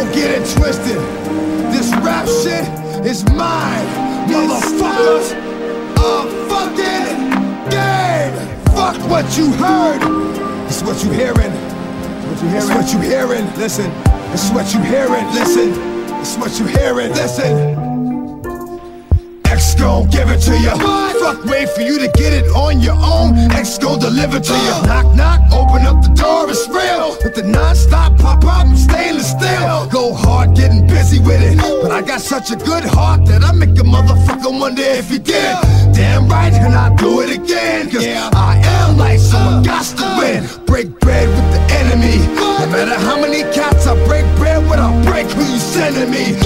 don't get it twisted. This rap shit is mine, motherfuckers. A fucking game. Fuck what you heard. It's what you hearing. It's what you hearing. It's what you hearing. Listen. It's what you hearing. Listen. It's what you hearing. Listen. X gon' give it to you. Fuck, wait for you to get it on your own. X gon' deliver to you. Uh. Knock, knock, open up the door, it's real. With the non-stop getting busy with it. But I got such a good heart that I make a motherfucker wonder if he did. Damn right, and I do it again. Cause I am like someone got to win. Break bread with the enemy. No matter how many cats I break bread with, I break who you sending me.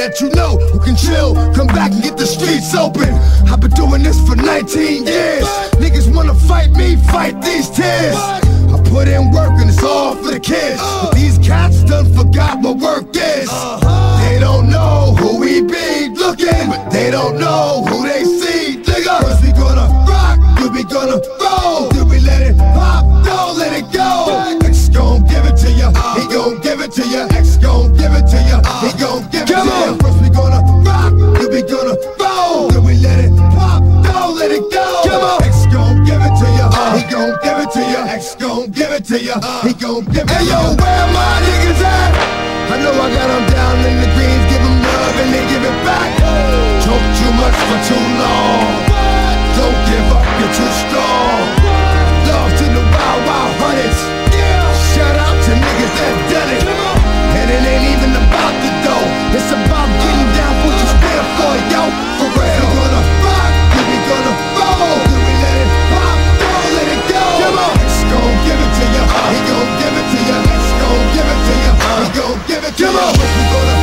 That you know who can chill. Come back and get the streets open. I've been doing this for 19 years. Niggas wanna fight me, fight these tears. I put in work and it's all for the kids. But these cats done forgot what work is. They don't know who we be looking, but they don't know who they see. Nigga, first we gonna rock, we gonna he gon' give it to ya. First we gonna rock, then we gonna roll, then we let it pop, don't let it go. X gon' give it to ya, he gon' give it to ya. X gon' give it to ya, he gon' give it to ya. Hey yo, where my niggas at? I know I got them down in the greens, give them love and they give it back. Talk too much for too long. Don't give up, you're too strong. mi corazón.